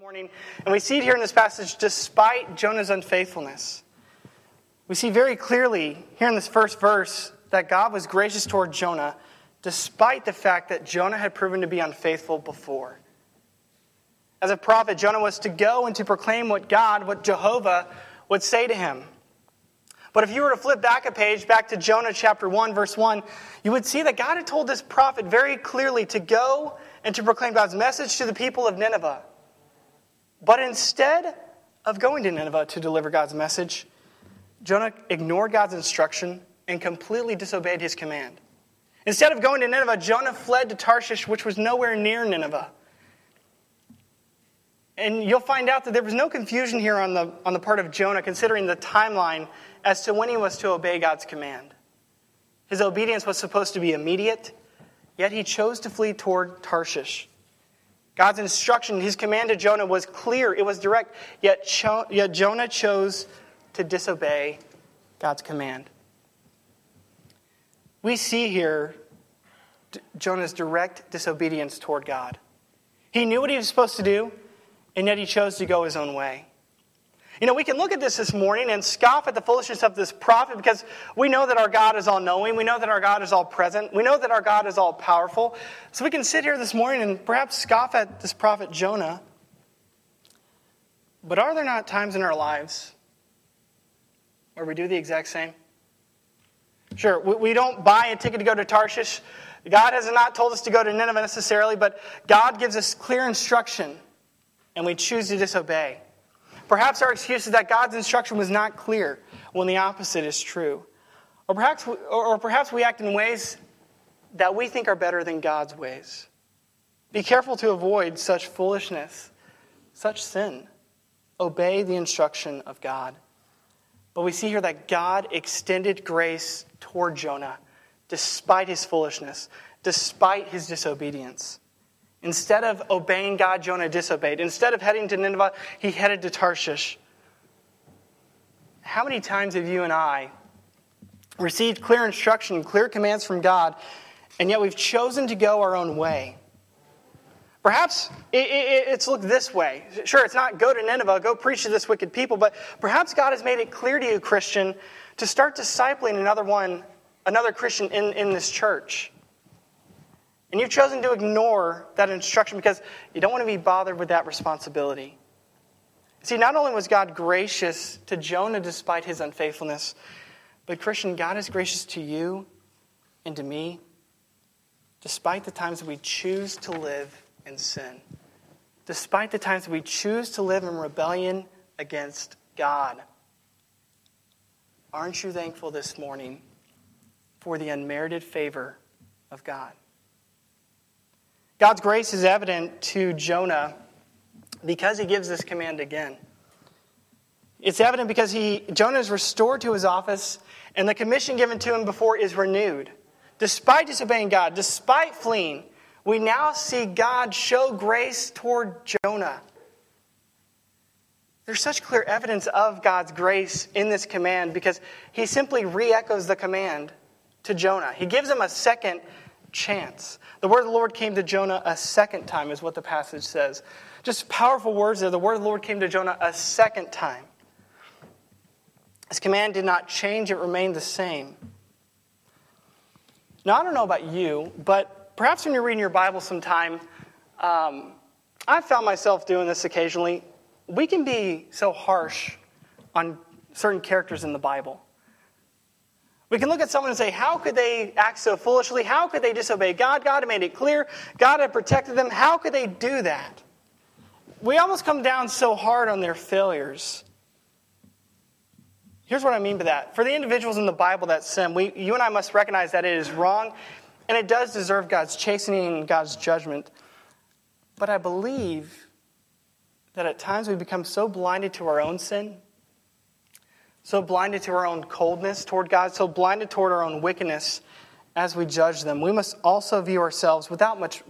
morning, and we see it here in this passage despite Jonah's unfaithfulness. We see very clearly here in this first verse that God was gracious toward Jonah despite the fact that Jonah had proven to be unfaithful before. As a prophet, Jonah was to go and to proclaim what God, what Jehovah, would say to him. But if you were to flip back a page, back to Jonah chapter 1, verse 1, you would see that God had told this prophet very clearly to go and to proclaim God's message to the people of Nineveh. But instead of going to Nineveh to deliver God's message, Jonah ignored God's instruction and completely disobeyed his command. Instead of going to Nineveh, Jonah fled to Tarshish, which was nowhere near Nineveh. And you'll find out that there was no confusion here on the, on the part of Jonah, considering the timeline as to when he was to obey God's command. His obedience was supposed to be immediate, yet he chose to flee toward Tarshish. God's instruction, his command to Jonah was clear, it was direct, yet, Cho- yet Jonah chose to disobey God's command. We see here Jonah's direct disobedience toward God. He knew what he was supposed to do, and yet he chose to go his own way. You know, we can look at this this morning and scoff at the foolishness of this prophet because we know that our God is all knowing. We know that our God is all present. We know that our God is all powerful. So we can sit here this morning and perhaps scoff at this prophet Jonah. But are there not times in our lives where we do the exact same? Sure, we don't buy a ticket to go to Tarshish. God has not told us to go to Nineveh necessarily, but God gives us clear instruction, and we choose to disobey. Perhaps our excuse is that God's instruction was not clear when the opposite is true. Or perhaps, or perhaps we act in ways that we think are better than God's ways. Be careful to avoid such foolishness, such sin. Obey the instruction of God. But we see here that God extended grace toward Jonah despite his foolishness, despite his disobedience. Instead of obeying God, Jonah disobeyed. Instead of heading to Nineveh, he headed to Tarshish. How many times have you and I received clear instruction, clear commands from God, and yet we've chosen to go our own way? Perhaps it's looked this way. Sure, it's not go to Nineveh, go preach to this wicked people, but perhaps God has made it clear to you, Christian, to start discipling another one, another Christian in, in this church. And you've chosen to ignore that instruction because you don't want to be bothered with that responsibility. See, not only was God gracious to Jonah despite his unfaithfulness, but Christian, God is gracious to you and to me despite the times we choose to live in sin, despite the times we choose to live in rebellion against God. Aren't you thankful this morning for the unmerited favor of God? God's grace is evident to Jonah because he gives this command again. It's evident because he, Jonah is restored to his office, and the commission given to him before is renewed. Despite disobeying God, despite fleeing, we now see God show grace toward Jonah. There's such clear evidence of God's grace in this command because he simply re echoes the command to Jonah. He gives him a second chance. The word of the Lord came to Jonah a second time, is what the passage says. Just powerful words there. The word of the Lord came to Jonah a second time. His command did not change, it remained the same. Now, I don't know about you, but perhaps when you're reading your Bible sometime, um, I've found myself doing this occasionally. We can be so harsh on certain characters in the Bible. We can look at someone and say, How could they act so foolishly? How could they disobey God? God had made it clear. God had protected them. How could they do that? We almost come down so hard on their failures. Here's what I mean by that. For the individuals in the Bible that sin, we, you and I must recognize that it is wrong and it does deserve God's chastening and God's judgment. But I believe that at times we become so blinded to our own sin so blinded to our own coldness toward God, so blinded toward our own wickedness as we judge them. We must also view ourselves without much,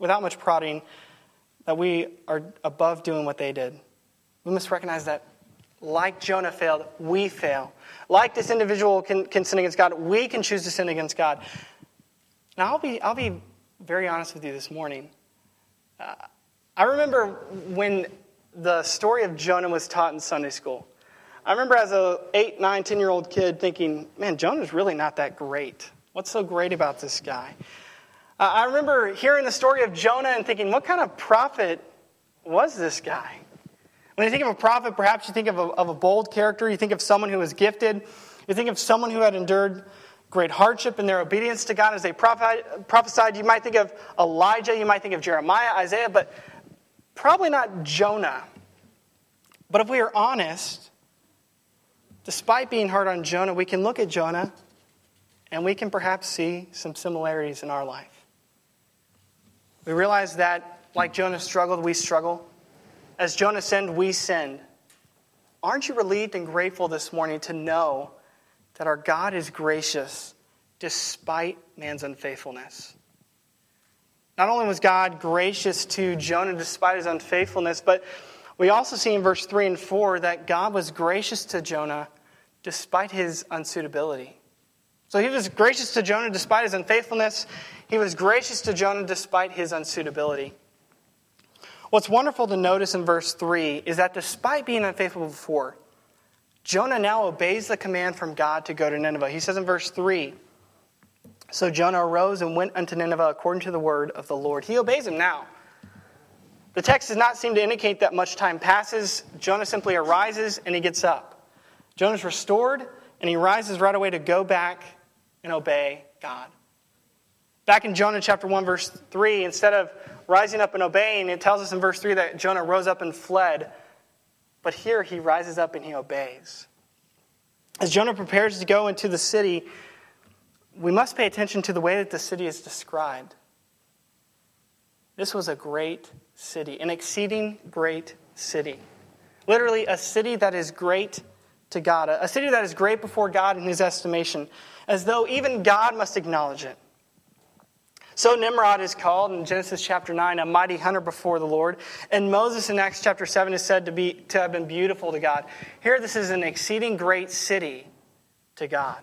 without much prodding that we are above doing what they did. We must recognize that, like Jonah failed, we fail. Like this individual can, can sin against God, we can choose to sin against God. Now, I'll be, I'll be very honest with you this morning. Uh, I remember when the story of Jonah was taught in Sunday school. I remember as a 8, 9, 10 year old kid thinking, man, Jonah's really not that great. What's so great about this guy? Uh, I remember hearing the story of Jonah and thinking, what kind of prophet was this guy? When you think of a prophet, perhaps you think of a, of a bold character. You think of someone who was gifted. You think of someone who had endured great hardship in their obedience to God as they prophesied. You might think of Elijah. You might think of Jeremiah, Isaiah, but probably not Jonah. But if we are honest, despite being hard on Jonah, we can look at Jonah and we can perhaps see some similarities in our life. We realize that, like Jonah struggled, we struggle. As Jonah sinned, we sinned. Aren't you relieved and grateful this morning to know that our God is gracious despite man's unfaithfulness? Not only was God gracious to Jonah despite his unfaithfulness, but we also see in verse 3 and 4 that God was gracious to Jonah despite his unsuitability. So he was gracious to Jonah despite his unfaithfulness. He was gracious to Jonah despite his unsuitability. What's wonderful to notice in verse 3 is that despite being unfaithful before, Jonah now obeys the command from God to go to Nineveh. He says in verse 3 So Jonah arose and went unto Nineveh according to the word of the Lord. He obeys him now. The text does not seem to indicate that much time passes. Jonah simply arises and he gets up. Jonah's restored and he rises right away to go back and obey God. Back in Jonah chapter 1, verse 3, instead of rising up and obeying, it tells us in verse 3 that Jonah rose up and fled. But here he rises up and he obeys. As Jonah prepares to go into the city, we must pay attention to the way that the city is described. This was a great city, an exceeding great city. Literally, a city that is great to God, a city that is great before God in his estimation, as though even God must acknowledge it. So Nimrod is called in Genesis chapter 9 a mighty hunter before the Lord. And Moses in Acts chapter 7 is said to, be, to have been beautiful to God. Here, this is an exceeding great city to God.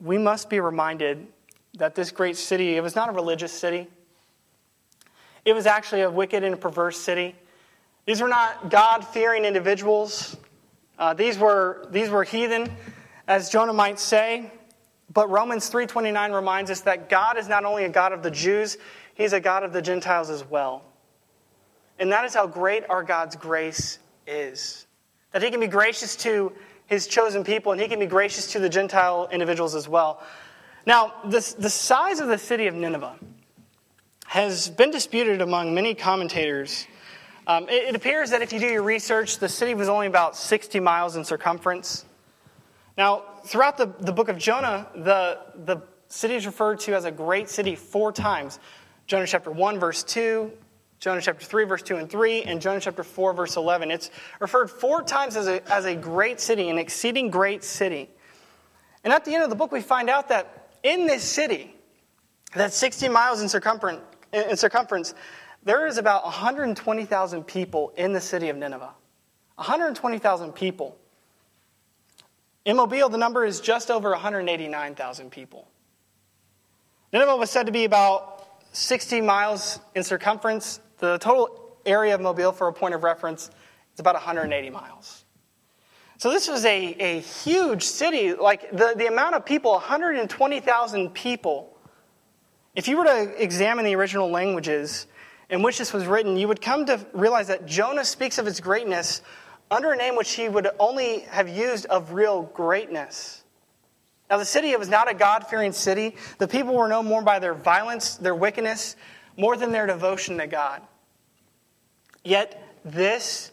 We must be reminded that this great city, it was not a religious city. It was actually a wicked and perverse city. These were not God fearing individuals. Uh, these, were, these were heathen, as Jonah might say. But Romans 3.29 reminds us that God is not only a God of the Jews, He's a God of the Gentiles as well. And that is how great our God's grace is. That He can be gracious to His chosen people, and He can be gracious to the Gentile individuals as well. Now, the, the size of the city of Nineveh has been disputed among many commentators um, it, it, appears that if you do your research, the city was only about 60 miles in circumference. Now, throughout the, the book of Jonah, the, the city is referred to as a great city four times Jonah chapter 1, verse 2, Jonah chapter 3, verse 2 and 3, and Jonah chapter 4, verse 11. It's referred four times as a, as a great city, an exceeding great city. And at the end of the book, we find out that in this city, that 60 miles in circumference, in circumference there is about 120,000 people in the city of Nineveh. 120,000 people. In Mobile, the number is just over 189,000 people. Nineveh was said to be about 60 miles in circumference. The total area of Mobile, for a point of reference, is about 180 miles. So this was a, a huge city. Like the, the amount of people, 120,000 people. If you were to examine the original languages, in which this was written, you would come to realize that Jonah speaks of its greatness under a name which he would only have used of real greatness. Now, the city was not a God fearing city. The people were known more by their violence, their wickedness, more than their devotion to God. Yet, this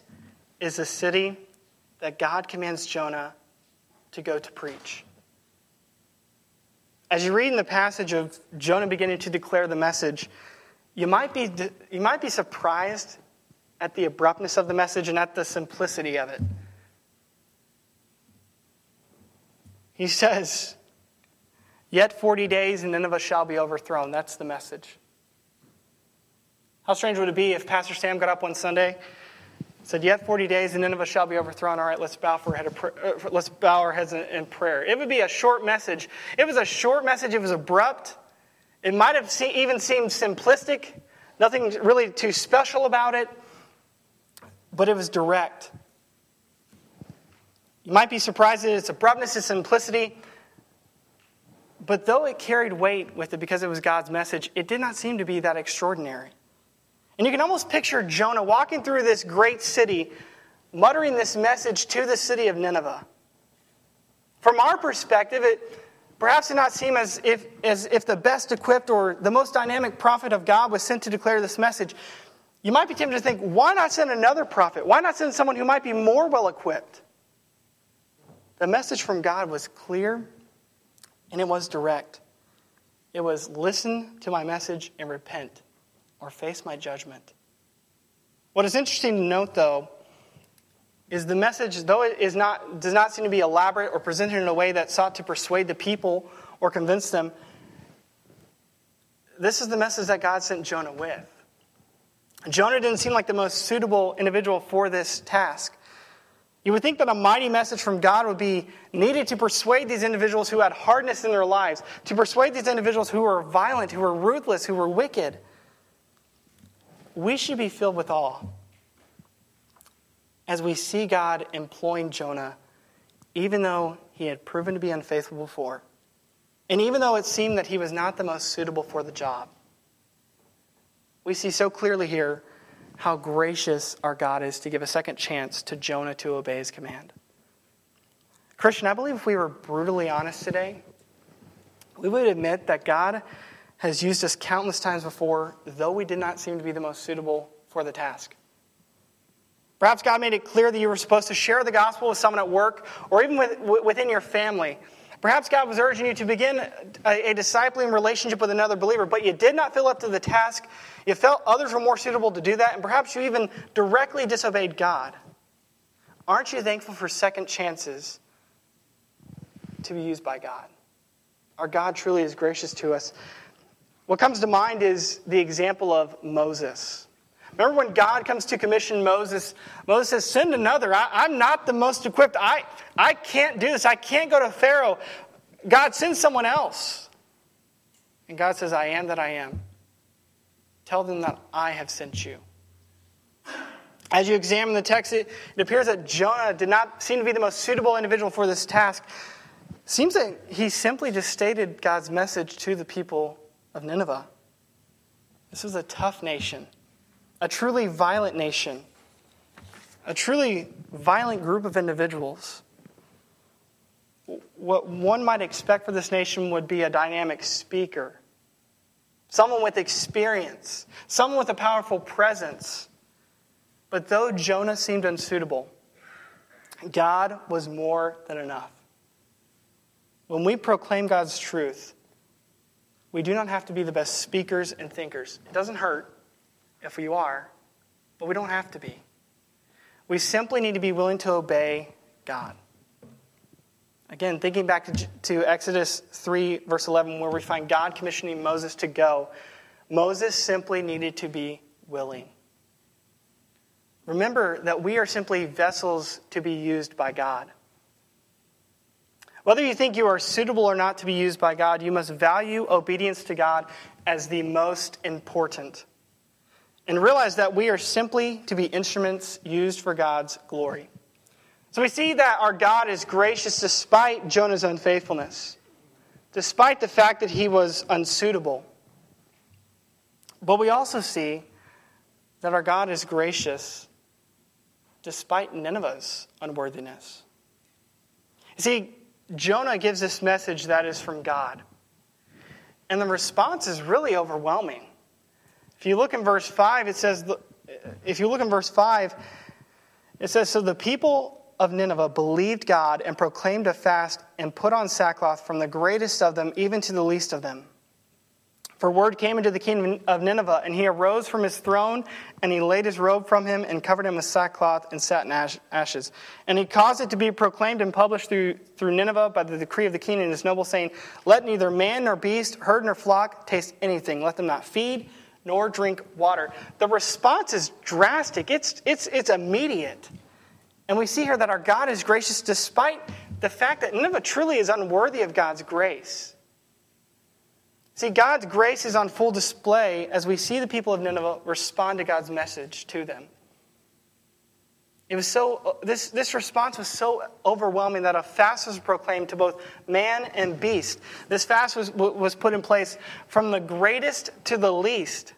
is the city that God commands Jonah to go to preach. As you read in the passage of Jonah beginning to declare the message, you might be, you might be surprised at the abruptness of the message and at the simplicity of it. He says, Yet 40 days and Nineveh shall be overthrown. That's the message. How strange would it be if Pastor Sam got up one Sunday said, Yet 40 days and Nineveh shall be overthrown. All right, let's bow, for head uh, let's bow our heads in prayer. It would be a short message. It was a short message, it was abrupt, It might have even seemed simplistic, nothing really too special about it, but it was direct. You might be surprised at its abruptness, its simplicity, but though it carried weight with it because it was God's message, it did not seem to be that extraordinary. And you can almost picture Jonah walking through this great city, muttering this message to the city of Nineveh. From our perspective, it perhaps did not seem as if, as if the best equipped or the most dynamic prophet of God was sent to declare this message. You might be tempted to think, why not send another prophet? Why not send someone who might be more well equipped? The message from God was clear and it was direct. It was listen to my message and repent or face my judgment. What is interesting to note, though, is the message, though it is not, does not seem to be elaborate or presented in a way that sought to persuade the people or convince them, this is the message that God sent Jonah with. Jonah didn't seem like the most suitable individual for this task. You would think that a mighty message from God would be needed to persuade these individuals who had hardness in their lives, to persuade these individuals who were violent, who were ruthless, who were wicked. We should be filled with awe as we see God employing Jonah, even though he had proven to be unfaithful before, and even though it seemed that he was not the most suitable for the job. We see so clearly here how gracious our God is to give a second chance to Jonah to obey his command. Christian, I believe if we were brutally honest today, we would admit that God has used us countless times before, though we did not seem to be the most suitable for the task. Perhaps God made it clear that you were supposed to share the gospel with someone at work or even with, within your family. Perhaps God was urging you to begin a, a discipling relationship with another believer, but you did not feel up to the task. You felt others were more suitable to do that, and perhaps you even directly disobeyed God. Aren't you thankful for second chances to be used by God? Our God truly is gracious to us. What comes to mind is the example of Moses. Remember when God comes to commission Moses? Moses says, Send another. I, am not the most equipped. I, I can't do this. I can't go to Pharaoh. God, send someone else. And God says, I am that I am. Tell them that I have sent you. As you examine the text, it, it appears that Jonah did not seem to be the most suitable individual for this task. Seems that he simply just stated God's message to the people of Nineveh. This was a tough nation a truly violent nation, a truly violent group of individuals. What one might expect for this nation would be a dynamic speaker, someone with experience, someone with a powerful presence. But though Jonah seemed unsuitable, God was more than enough. When we proclaim God's truth, we do not have to be the best speakers and thinkers. It doesn't hurt if you are, but we don't have to be. We simply need to be willing to obey God. Again, thinking back to, to Exodus 3, verse 11, where we find God commissioning Moses to go, Moses simply needed to be willing. Remember that we are simply vessels to be used by God. Whether you think you are suitable or not to be used by God, you must value obedience to God as the most important and realize that we are simply to be instruments used for God's glory. So we see that our God is gracious despite Jonah's unfaithfulness, despite the fact that he was unsuitable. But we also see that our God is gracious despite Nineveh's unworthiness. You see, Jonah gives this message that is from God. And the response is really overwhelming. If you look in verse 5, it says, if you look in verse 5, it says, So the people of Nineveh believed God and proclaimed a fast and put on sackcloth from the greatest of them even to the least of them. For word came into the king of Nineveh, and he arose from his throne, and he laid his robe from him, and covered him with sackcloth and sat in ashes. And he caused it to be proclaimed and published through, through Nineveh by the decree of the king and his nobles, saying, Let neither man nor beast, herd nor flock taste anything. Let them not feed nor drink water. The response is drastic, it's, it's, it's immediate. And we see here that our God is gracious despite the fact that Nineveh truly is unworthy of God's grace. See, God's grace is on full display as we see the people of Nineveh respond to God's message to them. It was so, this, this response was so overwhelming that a fast was proclaimed to both man and beast. This fast was, was put in place from the greatest to the least.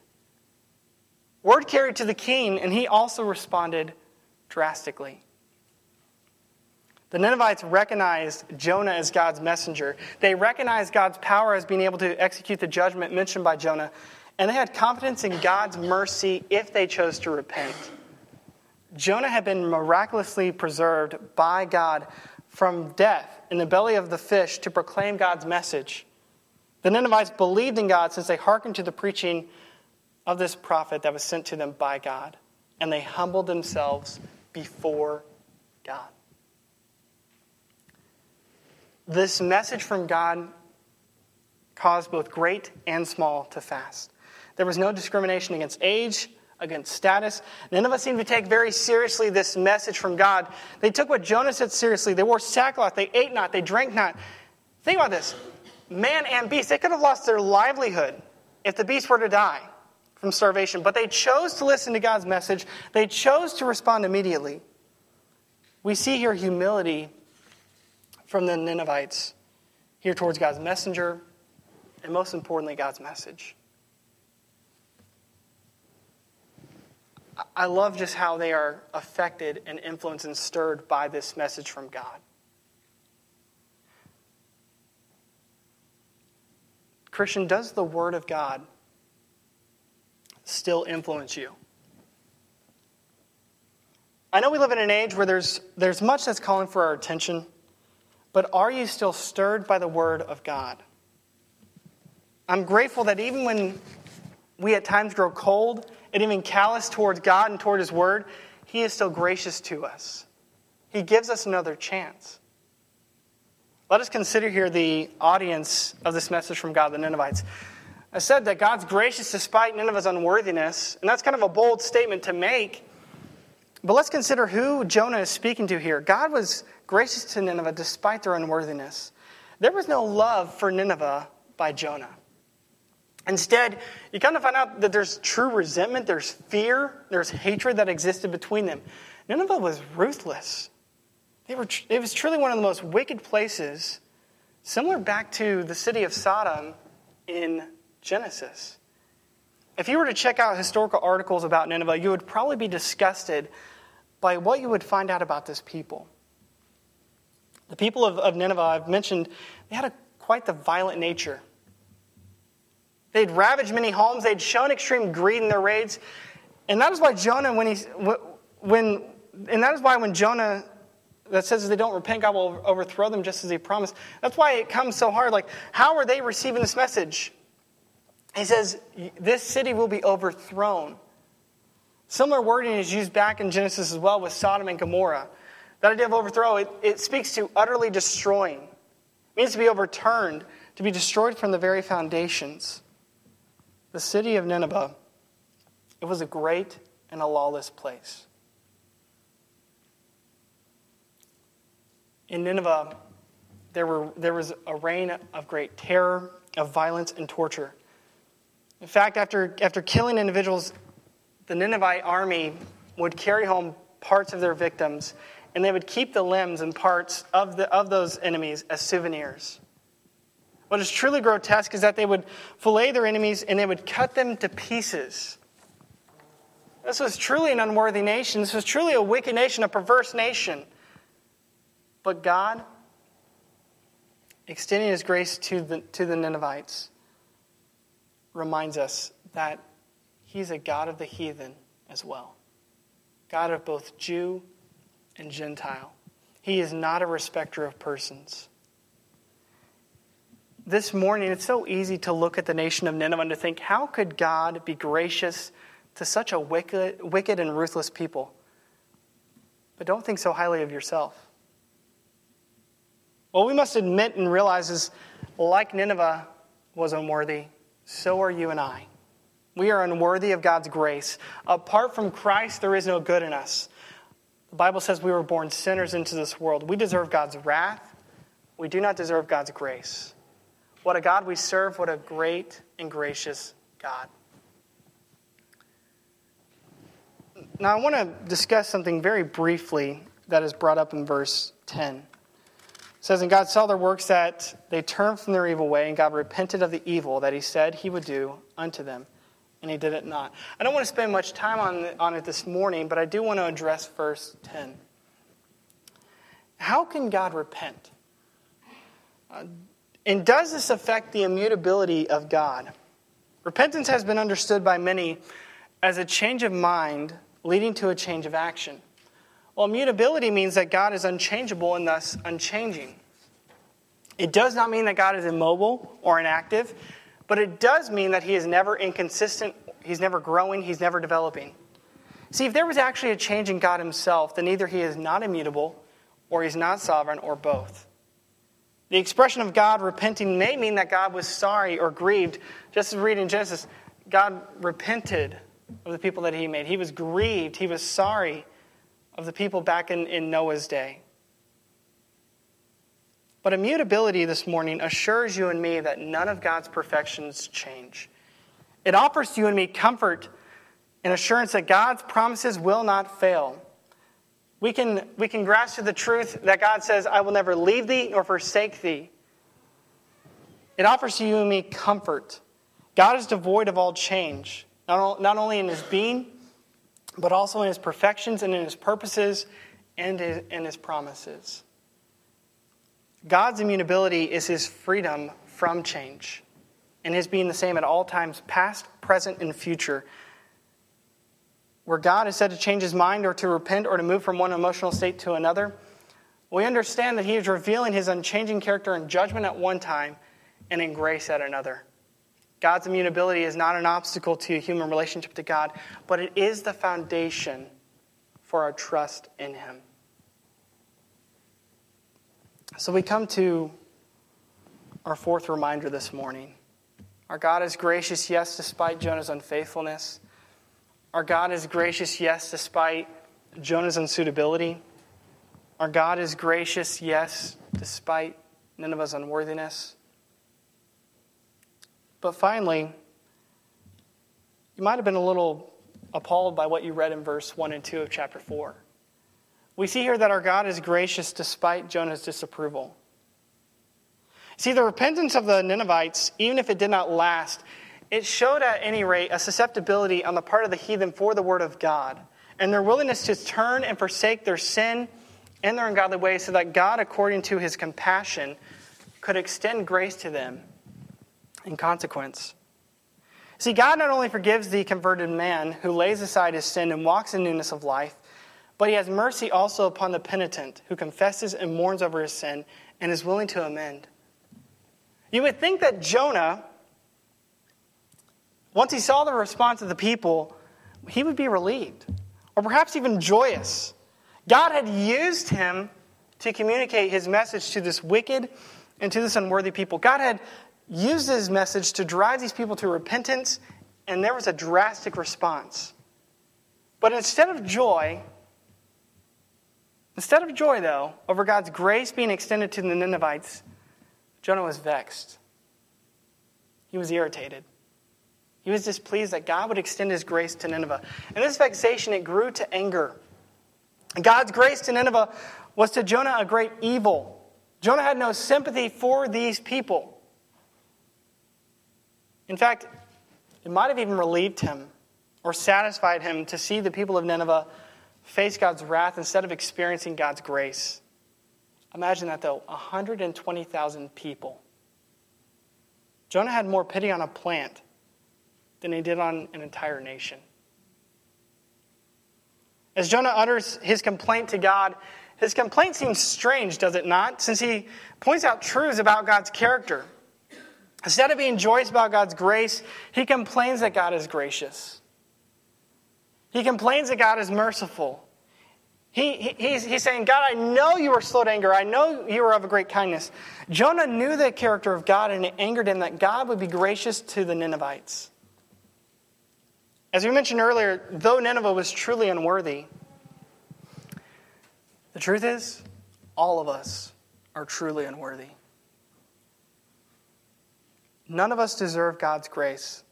Word carried to the king, and he also responded drastically. The Ninevites recognized Jonah as God's messenger. They recognized God's power as being able to execute the judgment mentioned by Jonah, and they had confidence in God's mercy if they chose to repent. Jonah had been miraculously preserved by God from death in the belly of the fish to proclaim God's message. The Ninevites believed in God since they hearkened to the preaching of this prophet that was sent to them by God, and they humbled themselves before God. This message from God caused both great and small to fast. There was no discrimination against age, against status. None of us seemed to take very seriously this message from God. They took what Jonah said seriously. They wore sackcloth, they ate not, they drank not. Think about this man and beast, they could have lost their livelihood if the beast were to die from starvation, but they chose to listen to God's message. They chose to respond immediately. We see here humility from the Ninevites here towards God's messenger, and most importantly, God's message. I love just how they are affected and influenced and stirred by this message from God. Christian, does the Word of God still influence you? I know we live in an age where there's, there's much that's calling for our attention. But are you still stirred by the Word of God? I'm grateful that even when we at times grow cold and even callous towards God and toward His Word, He is still gracious to us. He gives us another chance. Let us consider here the audience of this message from God, the Ninevites. I said that God's gracious despite Nineveh's unworthiness, and that's kind of a bold statement to make. But let's consider who Jonah is speaking to here. God was gracious to Nineveh despite their unworthiness. There was no love for Nineveh by Jonah. Instead, you kind of find out that there's true resentment, there's fear, there's hatred that existed between them. Nineveh was ruthless. Were, it was truly one of the most wicked places, similar back to the city of Sodom in Genesis. If you were to check out historical articles about Nineveh, you would probably be disgusted by what you would find out about this people. The people of, of Nineveh, I've mentioned, they had a, quite the violent nature. They'd ravaged many homes, they'd shown extreme greed in their raids. And that is why Jonah, when he, when, and that is why when Jonah that says they don't repent, God will overthrow them just as he promised. That's why it comes so hard. Like, how are they receiving this message? He says, This city will be overthrown. Similar wording is used back in Genesis as well with Sodom and Gomorrah. That idea of overthrow, it, it speaks to utterly destroying. It means to be overturned, to be destroyed from the very foundations. The city of Nineveh, it was a great and a lawless place. In Nineveh, there, were, there was a reign of great terror, of violence, and torture. In fact, after, after killing individuals, the Ninevite army would carry home parts of their victims and they would keep the limbs and parts of, the, of those enemies as souvenirs. What is truly grotesque is that they would fillet their enemies and they would cut them to pieces. This was truly an unworthy nation. This was truly a wicked nation, a perverse nation. But God, extending His grace to the, to the Ninevites, reminds us that He's a God of the heathen as well, God of both Jew and Gentile. He is not a respecter of persons. This morning, it's so easy to look at the nation of Nineveh and to think, how could God be gracious to such a wicked, wicked and ruthless people? But don't think so highly of yourself. What we must admit and realize is, like Nineveh was unworthy, so are you and I. We are unworthy of God's grace. Apart from Christ, there is no good in us. Bible says we were born sinners into this world. We deserve God's wrath. We do not deserve God's grace. What a God we serve, what a great and gracious God. Now, I want to discuss something very briefly that is brought up in verse 10. It says, And God saw their works that they turned from their evil way, and God repented of the evil that he said he would do unto them, and he did it not. I don't want to spend much time on, on it this morning, but I do want to address verse 10. How can God repent? Uh, and does this affect the immutability of God? Repentance has been understood by many as a change of mind leading to a change of action. Well, immutability means that God is unchangeable and thus unchanging. It does not mean that God is immobile or inactive, but it does mean that He is never inconsistent, He's never growing, He's never developing. See, if there was actually a change in God Himself, then either He is not immutable, or He's not sovereign, or both. The expression of God repenting may mean that God was sorry or grieved. Just as we read in Genesis, God repented of the people that he made. He was grieved, he was sorry of the people back in, in Noah's day. But immutability this morning assures you and me that none of God's perfections change. It offers you and me comfort and assurance that God's promises will not fail. We can, we can grasp the truth that God says, I will never leave thee nor forsake thee. It offers you and me comfort. God is devoid of all change not, not only in his being, but also in his perfections and in his purposes and in his promises. God's immutability is his freedom from change and his being the same at all times, past, present, and future. Where God is said to change his mind or to repent or to move from one emotional state to another, we understand that he is revealing his unchanging character in judgment at one time and in grace at another. God's immutability is not an obstacle to a human relationship to God, but it is the foundation for our trust in Him. So we come to our fourth reminder this morning. Our God is gracious, yes, despite Jonah's unfaithfulness. Our God is gracious, yes, despite Jonah's unsuitability. Our God is gracious, yes, despite Nineveh's unworthiness. But finally, you might have been a little appalled by what you read in verse 1 and 2 of chapter 4. We see here that our God is gracious despite Jonah's disapproval. See, the repentance of the Ninevites, even if it did not last, it showed at any rate a susceptibility on the part of the heathen for the word of God and their willingness to turn and forsake their sin and their ungodly ways so that God, according to his compassion, could extend grace to them in consequence. See, God not only forgives the converted man who lays aside his sin and walks in newness of life, but he has mercy also upon the penitent who confesses and mourns over his sin and is willing to amend. You would think that Jonah, once he saw the response of the people, he would be relieved, or perhaps even joyous. God had used him to communicate his message to this wicked and to this unworthy people. God had used his message to drive these people to repentance, and there was a drastic response. But instead of joy, instead of joy, though, over God's grace being extended to the Ninevites, Jonah was vexed. He was irritated. He was displeased that God would extend his grace to Nineveh. And this vexation, it grew to anger. God's grace to Nineveh was to Jonah a great evil. Jonah had no sympathy for these people. In fact, it might have even relieved him or satisfied him to see the people of Nineveh face God's wrath instead of experiencing God's grace. Imagine that, though 120,000 people. Jonah had more pity on a plant than he did on an entire nation. As Jonah utters his complaint to God, his complaint seems strange, does it not? Since he points out truths about God's character. Instead of being joyous about God's grace, he complains that God is gracious. He complains that God is merciful. He, he, he's, he's saying, God, I know you are slow to anger. I know you are of a great kindness. Jonah knew the character of God, and it angered him that God would be gracious to the Ninevites. As we mentioned earlier, though Nineveh was truly unworthy, the truth is, all of us are truly unworthy. None of us deserve God's grace.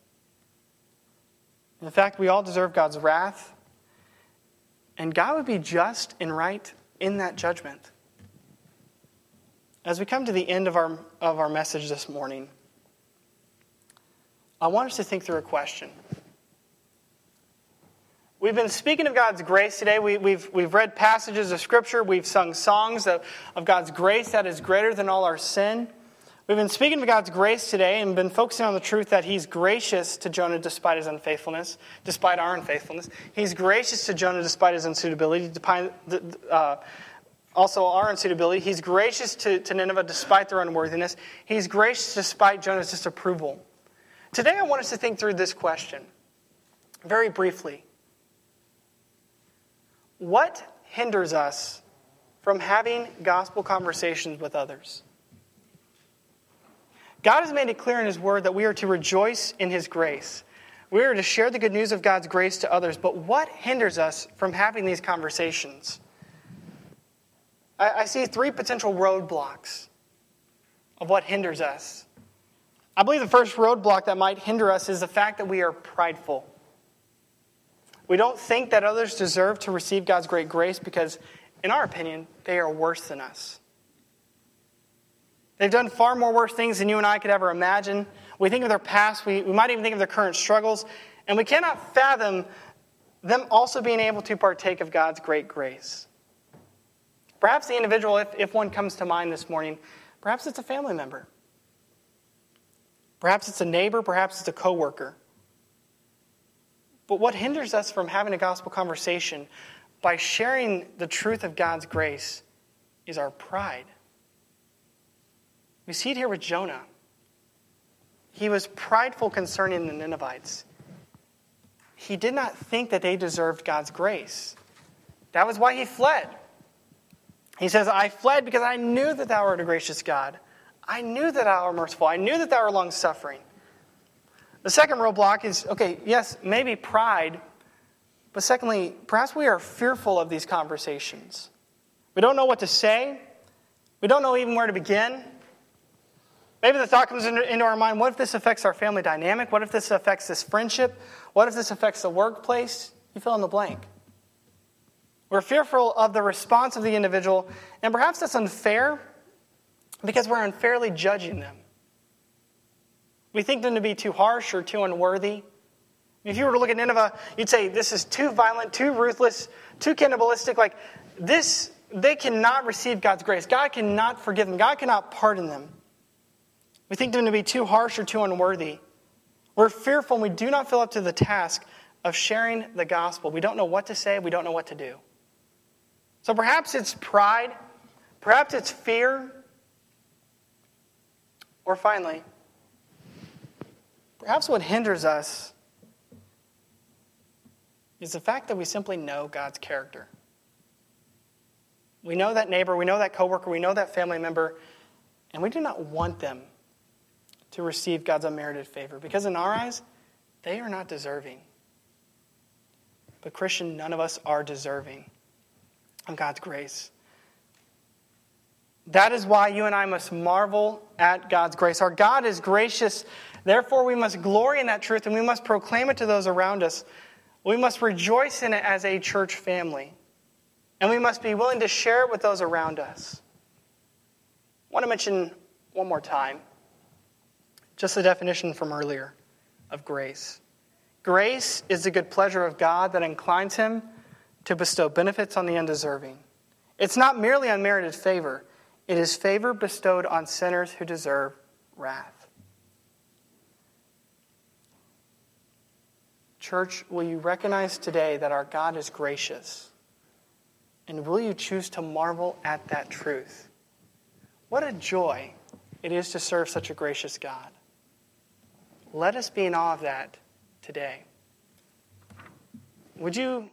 In fact, we all deserve God's wrath. And God would be just and right in that judgment. As we come to the end of our, of our message this morning, I want us to think through a question. We've been speaking of God's grace today. We, have we've, we've read passages of Scripture. We've sung songs of, of God's grace that is greater than all our sin. We've been speaking of God's grace today and been focusing on the truth that He's gracious to Jonah despite his unfaithfulness, despite our unfaithfulness. He's gracious to Jonah despite his unsuitability, uh, also our unsuitability. He's gracious to, to Nineveh despite their unworthiness. He's gracious despite Jonah's disapproval. Today, I want us to think through this question very briefly. What hinders us from having gospel conversations with others? God has made it clear in His Word that we are to rejoice in His grace. We are to share the good news of God's grace to others. But what hinders us from having these conversations? I, I see three potential roadblocks of what hinders us. I believe the first roadblock that might hinder us is the fact that we are prideful. We don't think that others deserve to receive God's great grace because, in our opinion, they are worse than us. They've done far more worse things than you and I could ever imagine. We think of their past, we, we might even think of their current struggles, and we cannot fathom them also being able to partake of God's great grace. Perhaps the individual, if, if one comes to mind this morning, perhaps it's a family member. Perhaps it's a neighbor, perhaps it's a coworker. But what hinders us from having a gospel conversation by sharing the truth of God's grace is our pride. We see it here with Jonah. He was prideful concerning the Ninevites. He did not think that they deserved God's grace. That was why he fled. He says, I fled because I knew that thou art a gracious God. I knew that thou art merciful. I knew that thou art long suffering. The second roadblock is okay, yes, maybe pride, but secondly, perhaps we are fearful of these conversations. We don't know what to say, we don't know even where to begin. Maybe the thought comes into our mind what if this affects our family dynamic? What if this affects this friendship? What if this affects the workplace? You fill in the blank. We're fearful of the response of the individual, and perhaps that's unfair because we're unfairly judging them. We think them to be too harsh or too unworthy. If you were to look at Nineveh, you'd say, This is too violent, too ruthless, too cannibalistic. Like, this, they cannot receive God's grace. God cannot forgive them, God cannot pardon them. We think them to be too harsh or too unworthy. We're fearful and we do not feel up to the task of sharing the gospel. We don't know what to say, we don't know what to do. So perhaps it's pride, perhaps it's fear, or finally, perhaps what hinders us is the fact that we simply know God's character. We know that neighbor, we know that coworker, we know that family member, and we do not want them to receive God's unmerited favor because, in our eyes, they are not deserving. But, Christian, none of us are deserving of God's grace. That is why you and I must marvel at God's grace. Our God is gracious. Therefore, we must glory in that truth and we must proclaim it to those around us. We must rejoice in it as a church family. And we must be willing to share it with those around us. I want to mention one more time just the definition from earlier of grace. Grace is the good pleasure of God that inclines him to bestow benefits on the undeserving. It's not merely unmerited favor, it is favor bestowed on sinners who deserve wrath. Church, will you recognize today that our God is gracious? And will you choose to marvel at that truth? What a joy it is to serve such a gracious God. Let us be in awe of that today. Would you